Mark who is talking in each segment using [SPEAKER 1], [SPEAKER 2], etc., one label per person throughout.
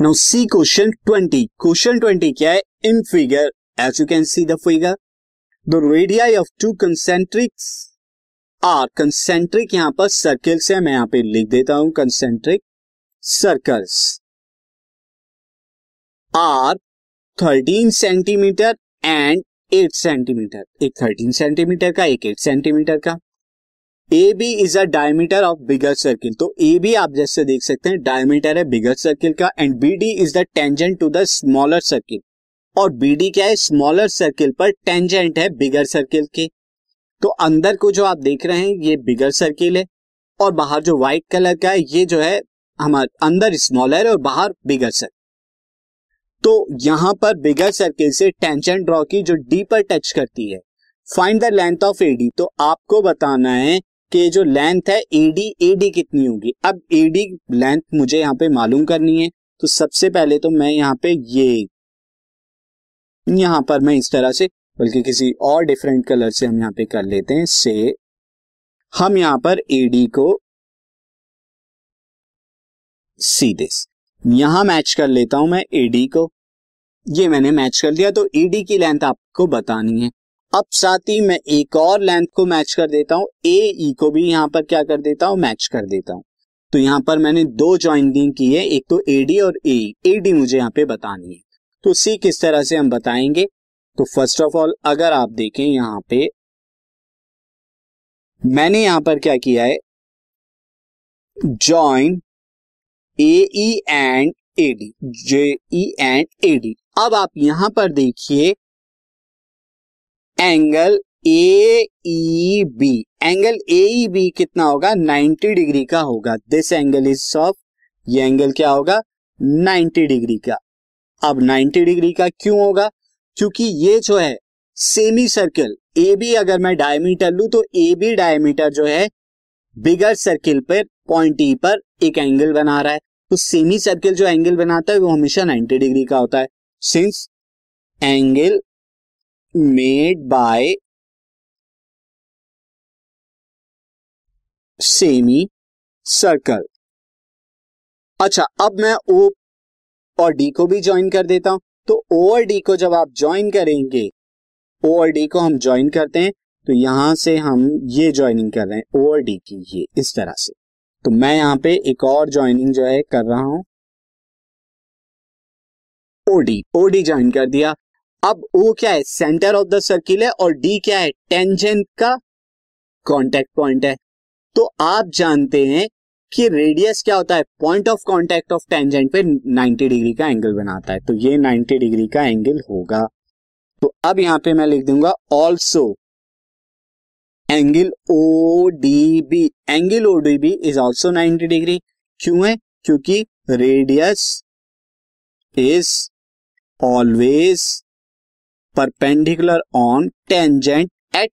[SPEAKER 1] Now see question twenty question twenty क्या है? In figure as you can see the figure the radii of two concentrics are concentric यहाँ पर circles है। मैं यहाँ पे लिख देता हूँ concentric circles are thirteen centimetre and eight centimetre एक थर्टीन सेंटीमीटर का, एक एट सेंटीमीटर का। A B is a diameter of bigger circle तो ए बी आप जैसे देख सकते हैं डायमीटर है बिगर सर्किल का and B D is the tangent to the smaller circle और बी डी क्या है? स्मॉलर सर्किल पर टेंजेंट है बिगर सर्किल के. तो अंदर को जो आप देख रहे हैं, ये बिगर सर्किल है. और बाहर जो व्हाइट कलर का है, ये जो है हमारे अंदर स्मॉलर और बाहर बिगर सर्किल तो यहाँ पर बिगर सर्किल से टेंजेंट ड्रॉ की जो डी पर टच करती है. Find the length of A D तो आपको बताना है कि जो लेंथ है एडी एडी कितनी होगी? अब एडी लेंथ मुझे यहाँ पे मालूम करनी है तो सबसे पहले तो मैं यहाँ पे ये, यहाँ पर मैं इस तरह से, बल्कि किसी और डिफरेंट कलर से हम यहाँ पे कर लेते हैं, से, हम यहाँ पर एडी को सी दिस यहाँ मैच कर लेता हूँ मैं एडी को, ये मैंने मैच कर दिया तो एडी की लेंथ आपको बतानी है। अब साथ ही मैं एक और लेंथ को मैच कर देता हूँ। ए ई को भी यहाँ पर क्या कर देता हूँ? मैच कर देता हूँ। तो यहाँ पर मैंने दो ज्वाइनिंग की है, एक तो एडी और ए एडी मुझे यहाँ पे बतानी है। तो सी किस तरह से हम बताएँगे? तो फ़र्स्ट ऑफ़ ऑल अगर आप देखें यहाँ पे, मैंने यहाँ पर क्या किया है? Join A and A D J E and A D अब आप यहाँ पर देखिए angle A B. Angle A B कितना होगा? 90 डिग्री का होगा। दिस एंगल इज़ सॉफ्ट ये एंगल क्या होगा? 90 डिग्री का। अब 90 डिग्री का क्यों होगा? क्योंकि ये जो है सेमी सर्कल ए बी अगर मैं डायमीटर लू तो ए बी डायमीटर जो है बिगर सर्किल पर पॉइंट ई पर एक एंगल बना रहा है। तो सेमी सर्किल जो एंगल बनाता है, वो हमेशा 90 डिग्री का होता है। Since angle made by semicircle अच्छा अब मैं ओ और डी को भी ज्वाइन कर देता हूँ। तो ओ और डी को जब आप ज्वाइन करेंगे ओ और डी को हम ज्वाइन करते हैं तो यहाँ से हम ये ज्वाइनिंग कर रहे हैं ओ और डी की ये, इस तरह से। तो मैं यहाँ पे एक और ज्वाइनिंग जो है, कर रहा हूँ। ओडी ओडी ज्वाइन कर दिया। अब ओ क्या है? सेंटर ऑफ़ द सर्किल है और डी क्या है? टेंजेंट का कॉन्टेक्ट पॉइंट है। तो आप जानते हैं कि रेडियस क्या होता है? Point of contact of tangent पे 90 डिग्री का एंगल बनाता है। तो ये 90 डिग्री का एंगल होगा। तो अब यहाँ पे मैं लिख दूँगा also angle O D B angle O D B is also 90 degree क्यों है? क्योंकि radius is always perpendicular on tangent at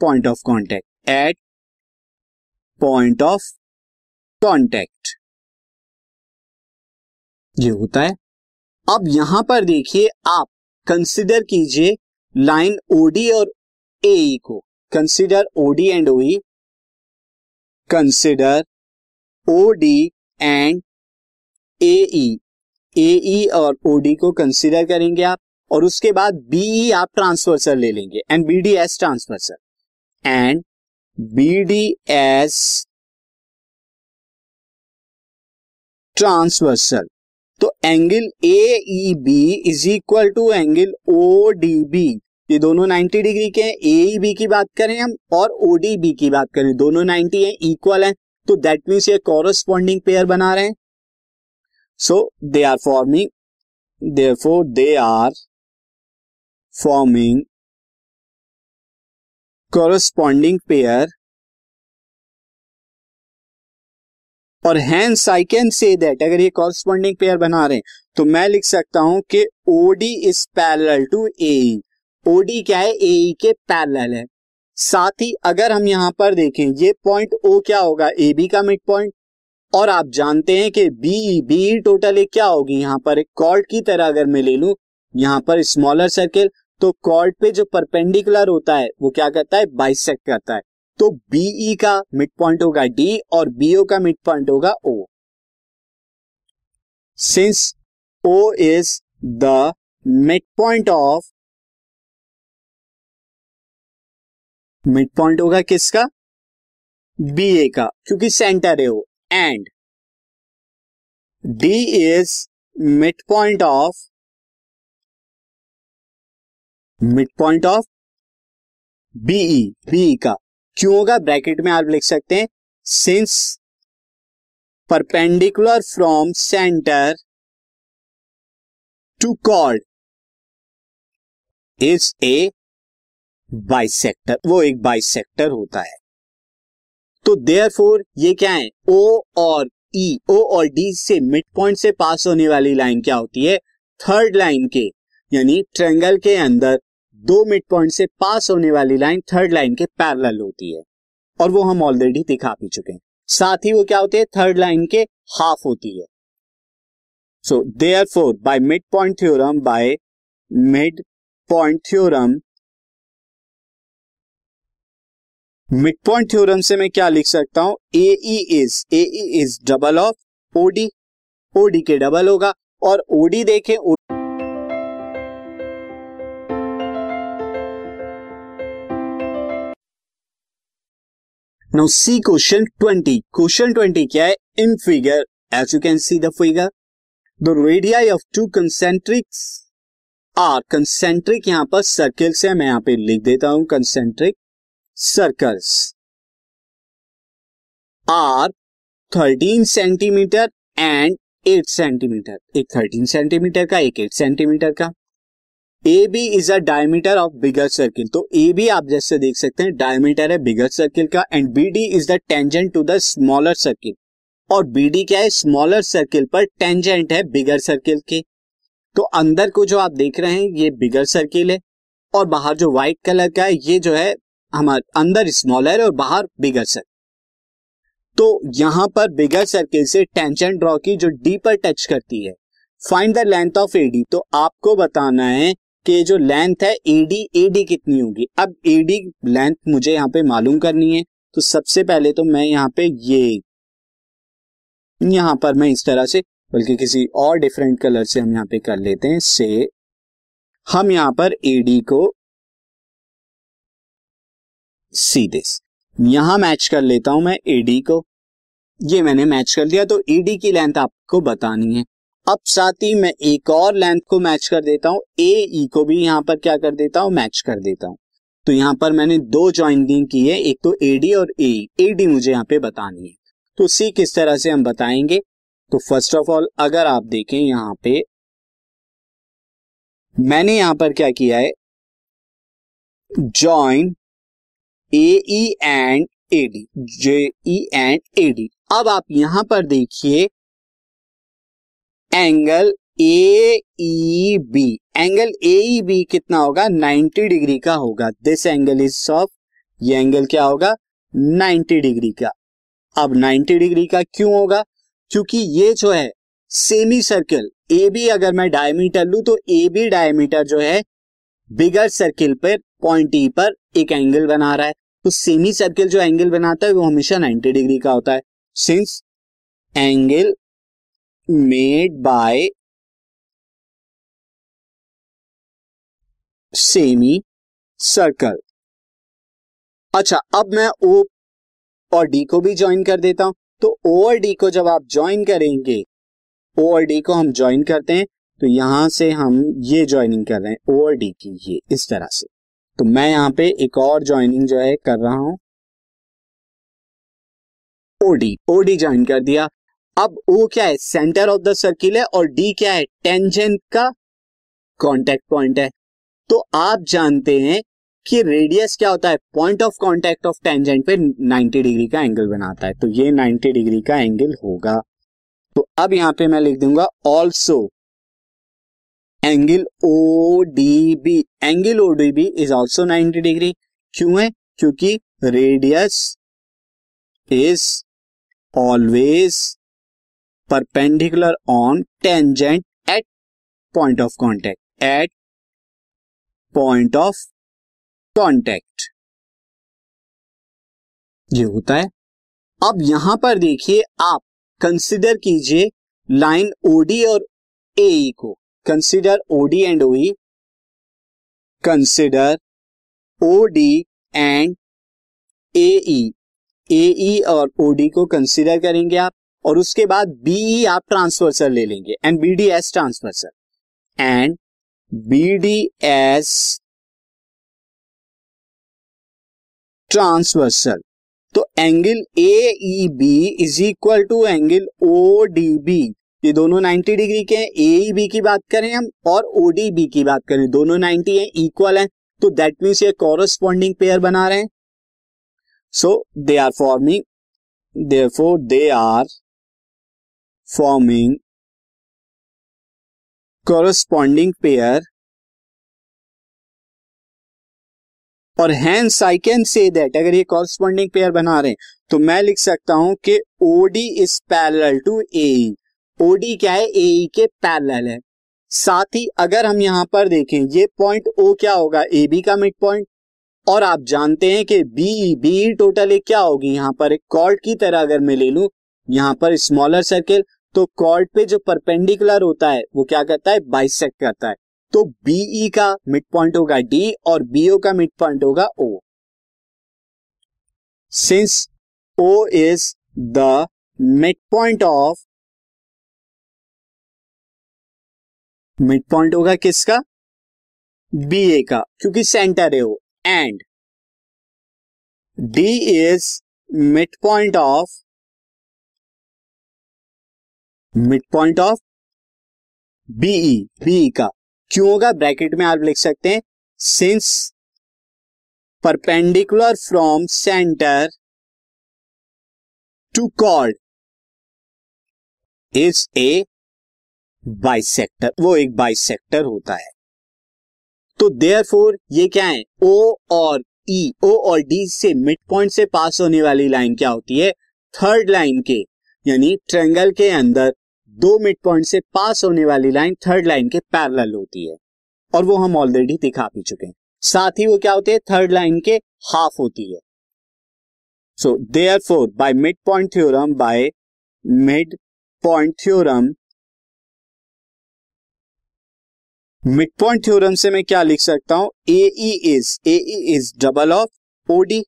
[SPEAKER 1] point of contact at point of contact ये होता है। अब यहाँ पर देखिए आप कंसिडर कीजिए लाइन ओडी और ए e को। Consider O D and O E consider O D and A A और ओडी को कंसिडर करेंगे आप। और उसके बाद बीई आप ट्रांसफर्सर ले लेंगे and B D as transversal and B D as transversal तो angle A E B is equal to angle O D B ये दोनों 90 डिग्री के हैं। ए बी e की बात करें हम और ओ डी बी की बात करें। दोनों 90 हैं इक्वल हैं। तो दैट मीन्स ये कॉरस्पॉन्डिंग पेयर बना रहे हैं। So they are forming therefore they are forming corresponding pair और hence I can say that अगर ये कॉरस्पॉन्डिंग पेयर बना रहे हैं तो मैं लिख सकता हूँ कि O D is parallel to A O D क्या है? ए e के पैरेलल है। साथ ही अगर हम यहाँ पर देखें, ये पॉइंट ओ क्या होगा? ए बी का मिड पॉइंट और आप जानते हैं कि बी बी टोटल एक क्या होगी? यहाँ पर एक कॉर्ड की तरह अगर मैं ले लू, यहाँ पर स्मॉलर सर्किल तो कॉर्ड पे जो परपेंडिकुलर होता है, वो क्या करता है? बाइसेक्ट करता है। तो बीई e का मिड पॉइंट होगा डी और बीओ का मिड पॉइंट होगा O since O is the midpoint of midpoint होगा किसका? बी ए का, क्योंकि सेंटर है वो। And D is midpoint of midpoint of B E B E का। क्यों होगा? ब्रैकेट में आप लिख सकते हैं। Since perpendicular from centre to chord is a bisector वो एक बाइसेक्टर होता है। तो देयर फोर ये क्या है? ओ और ई e, ओ और डी से मिड पॉइंट से पास होने वाली लाइन क्या होती है? थर्ड लाइन के यानी ट्रेंगल के अंदर दो मिड पॉइंट से पास होने वाली लाइन थर्ड लाइन के पैरेलल होती है। और वो हम ऑलरेडी दिखा भी चुके हैं। साथ ही वो क्या होती है? थर्ड लाइन के हाफ़ होती है। So therefore by midpoint theorem by midpoint theorem midpoint theorem से मैं क्या लिख सकता हूँ? A is A is double of O D O D के डबल होगा। और ओडी देखें now see question twenty question twenty क्या है? In figure as you can see the figure the radii of two concentrics are concentric यहाँ पर circle से मैं यहाँ पे लिख देता हूँ concentric circles are thirteen centimetre and eight centimetre एक थर्टीन सेंटीमीटर का, एक एट सेंटीमीटर का। A B is a diameter of bigger circle तो ए बी आप जैसे देख सकते हैं डायमीटर है बिगर सर्किल का and B D is the tangent to the smaller circle और बी डी क्या है? स्मॉलर सर्किल पर टेंजेंट है बिगर सर्किल के. तो अंदर को जो आप देख रहे हैं, ये बिगर सर्किल है. और बाहर जो व्हाइट कलर का है, ये जो है हमारे अंदर स्मॉलर और बाहर बिगर सर्किल तो यहाँ पर बिगर सर्किल से टेंजेंट ड्रॉ की जो डी पर टच करती है. Find the length of A D तो आपको बताना है कि जो लेंथ है एडी एडी कितनी होगी? अब एडी लेंथ मुझे यहाँ पे मालूम करनी है तो सबसे पहले तो मैं यहाँ पे ये, यहाँ पर मैं इस तरह से, बल्कि किसी और डिफरेंट कलर से हम यहाँ पे कर लेते हैं, से, हम यहाँ पर एडी को सी दिस यहाँ मैच कर लेता हूँ मैं एडी को। ये मैंने मैच कर दिया तो ईडी की लेंथ आपको बतानी है। अब साथ ही मैं एक और लेंथ को मैच कर देता हूँ। ए ई को भी यहाँ पर क्या कर देता हूँ? मैच कर देता हूँ। तो यहाँ पर मैंने दो ज्वाइनिंग की है एक तो एडी और ए एडी मुझे यहाँ पे बतानी है। तो सी किस तरह से हम बताएँगे? तो फ़र्स्ट ऑफ़ ऑल अगर आप देखें यहाँ पे, मैंने यहाँ पर क्या किया है? Join A and A D J E and A D अब आप यहाँ पर देखिए angle A B angle A B कितना होगा? 90 डिग्री का होगा। दिस एंगल इज़ ऑफ़ ये एंगल क्या होगा? 90 डिग्री का। अब 90 डिग्री का क्यों होगा? क्योंकि ये जो है सेमी सर्कल ए बी अगर मैं डायमीटर लू तो ए बी डायमीटर जो है बिगर सर्किल पर पॉइंट ई पर एक एंगल बना रहा है। तो सेमी सर्किल जो एंगल बनाता है, वो हमेशा 90 डिग्री का होता है। Since angle made by semicircle अच्छा अब मैं ओ और डी को भी ज्वाइन कर देता हूँ। तो ओ और डी को जब आप ज्वाइन करेंगे ओ और डी को हम ज्वाइन करते हैं तो यहाँ से हम ये ज्वाइनिंग कर रहे हैं ओ और डी की ये, इस तरह से। तो मैं यहाँ पे एक और ज्वाइनिंग जो है कर रहा हूँ। ओडी ओडी ज्वाइन कर दिया। अब ओ क्या है? सेंटर ऑफ़ द सर्किल है और डी क्या है? टेंजेंट का कॉन्टेक्ट पॉइंट है। तो आप जानते हैं कि रेडियस क्या होता है? Point of contact of tangent पे 90 डिग्री का एंगल बनाता है। तो ये 90 डिग्री का एंगल होगा। तो अब यहाँ पे मैं लिख दूँगा also angle O D B angle O D B is also 90 degree क्यों है? क्योंकि radius is always perpendicular on tangent at point of contact at point of contact ये होता है। अब यहाँ पर देखिए आप कंसिडर कीजिए लाइन ओडी और ए को। Consider OD and OE consider OD and AE और ओडी को कंसिडर करेंगे आप। और उसके बाद बीई आप ट्रांसफर्सर ले लेंगे and B D S transversal and B D S transversal तो angle A E B is equal to angle O D B ये दोनों 90 डिग्री के हैं। ए बी की बात करें हम, और ओ डी बी की बात करें। दोनों 90 हैं इक्वल हैं। तो दैट मीन्स ये कॉरस्पॉन्डिंग पेयर बना रहे हैं। So they are forming therefore they are forming corresponding pair और hence I can say that अगर ये कॉरस्पॉन्डिंग पेयर बना रहे हैं तो मैं लिख सकता हूँ कि OD is parallel to A OD क्या है? ए e के पैरेलल है। साथ ही अगर हम यहाँ पर देखें, ये पॉइंट ओ क्या होगा? ए बी का मिड पॉइंट और आप जानते हैं कि बी बी टोटल एक क्या होगी? यहाँ पर एक कॉर्ड की तरह अगर मैं ले लू, यहाँ पर स्मॉलर सर्किल तो कॉर्ड पे जो परपेंडिकुलर होता है, वो क्या करता है? बाइसेक्ट करता है। तो बीई e का मिड पॉइंट होगा डी और बीओ का मिड पॉइंट होगा O since O is the mid point of mid point होगा किसका? बी ए का, क्योंकि सेंटर है वो। And D is mid point of mid point of BE B का। क्यों होगा? ब्रैकेट में आप लिख सकते हैं since perpendicular from centre to chord is a bisector वो एक बाइसेक्टर होता है। तो देयर फोर ये क्या है? ओ और ई e, ओ और डी से मिड पॉइंट से पास होने वाली लाइन क्या होती है? थर्ड लाइन के यानी ट्रेंगल के अंदर दो मिड पॉइंट से पास होने वाली लाइन थर्ड लाइन के पैरेलल होती है। और वो हम ऑलरेडी दिखा भी चुके हैं। साथ ही वो क्या होती है? थर्ड लाइन के हाफ़ होती है। So therefore by mid point theorem by mid point theorem mid point theorem से मैं क्या लिख सकता हूँ? A is AE is double of OD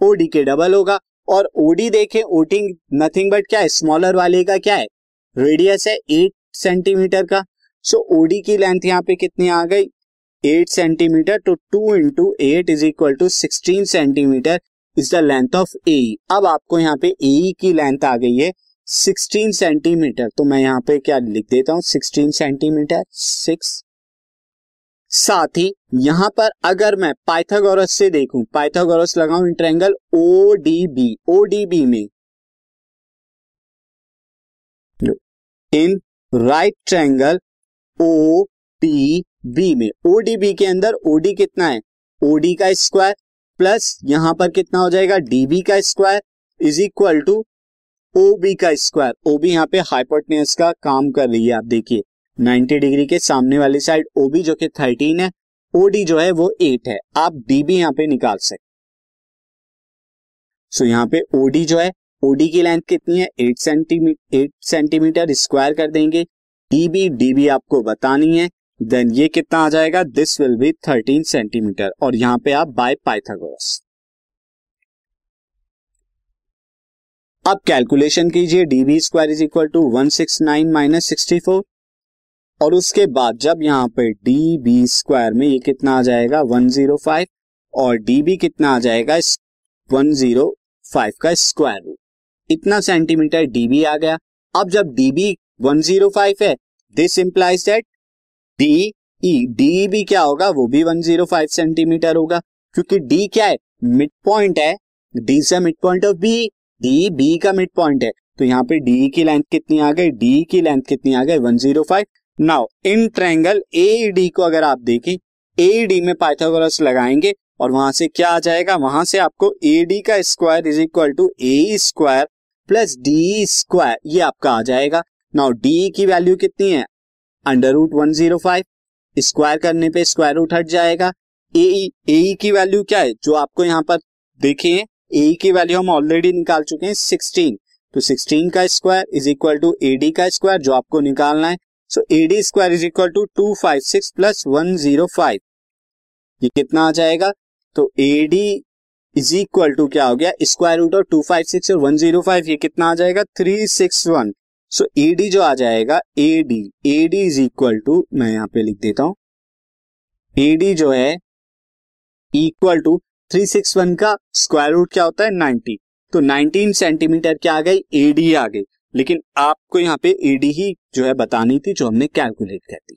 [SPEAKER 1] OD के डबल होगा। और ओडी देखें ओटी नथिंग बट क्या है? स्मॉलर वाले का क्या है? रेडियस है एट सेंटीमीटर का। सो so, ओडी की लेंथ यहाँ पे कितनी आ गई? एट सेंटीमीटर तो two into eight is equal to sixteen centimetre is the length of A अब आपको यहाँ पे ए की लेंथ आ गई है सिक्सटीन सेंटीमीटर तो मैं यहाँ पे क्या लिख देता हूँ? सिक्सटीन सेंटीमीटर सिक्स साथ ही यहाँ पर अगर मैं पाइथागोरस से देखूँ पाइथागोरस लगाऊँ in triangle O D B O D B में। In right triangle O D B में। ओ डी बी के अंदर ओडी कितना है? ओडी का स्क्वायर प्लस यहाँ पर कितना हो जाएगा? डीबी का square is equal to O B का स्क्वायर ओ बी यहाँ पे हाइपोटनियस का काम कर रही है आप देखिए। 90 डिग्री के सामने वाली साइड ओबी जो कि 13 है ओडी जो है वो 8 है। आप डी भी यहाँ पे निकाल सकते सो so, यहाँ पे ओडी जो है ओडी की लेंथ कितनी है? Eight centimetre eight centimetre square कर देंगे। डीबी डीबी आपको बतानी है। देन ये कितना आ जाएगा? दिस विल बी 13 सेंटीमीटर और यहाँ पे आप बाय पाइथागोरस। अब कैलकुलेशन कीजिए। DB square is equal to one six nine minus sixty four और उसके बाद जब यहाँ पे डी बी स्क्वायर में ये कितना आ जाएगा? वन ज़ीरो फाइव और डी बी कितना आ जाएगा? वन ज़ीरो फाइव का स्क्वायर रूट इतना सेंटीमीटर डी बी आ गया। अब जब डी बी वन ज़ीरो है this implies that D E D B क्या होगा? वो भी वन ज़ीरो फाइव सेंटीमीटर होगा। क्योंकि डी क्या है? मिड पॉइंट है। डी से mid point of B D B का मिड पॉइंट है। तो यहाँ पे डी की लेंथ कितनी आ गई? डी की लेंथ कितनी आ गई? One zero five now in triangle A D को अगर आप देखें ए डी में पाइथागोरस लगाएँगे और वहाँ से क्या आ जाएगा? वहाँ से आपको ए डी का square is equal to A square plus D square, ये आपका आ जाएगा। नाउ डी की वैल्यू कितनी है? Under root one zero five square करने पे स्क्वायर रूट हट जाएगा। ए ए की वैल्यू क्या है? जो आपको यहाँ पर देखे ए की वैल्यू हम ऑलरेडी निकाल चुके हैं सिक्सटीन तो सिक्सटीन का square is equal to A D का स्क्वायर जो आपको निकालना है। So A D square is equal to two five six plus one zero five ये कितना आ जाएगा? तो A D is equal to क्या हो गया? Square root of two five six और वन ज़ीरो फाइव ये कितना आ जाएगा? Three six one so A D जो आ जाएगा A D A D is equal to मैं यहाँ पे लिख देता हूँ. ए डी जो है equal to three six one का स्क्वायर रूट क्या होता है? नाइनटी तो नाइनटीन सेंटीमीटर क्या आ गई? ए डी आ गई. लेकिन आपको यहाँ पे ए डी ही जो है बतानी थी, जो हमने कैलकुलेट कर दी.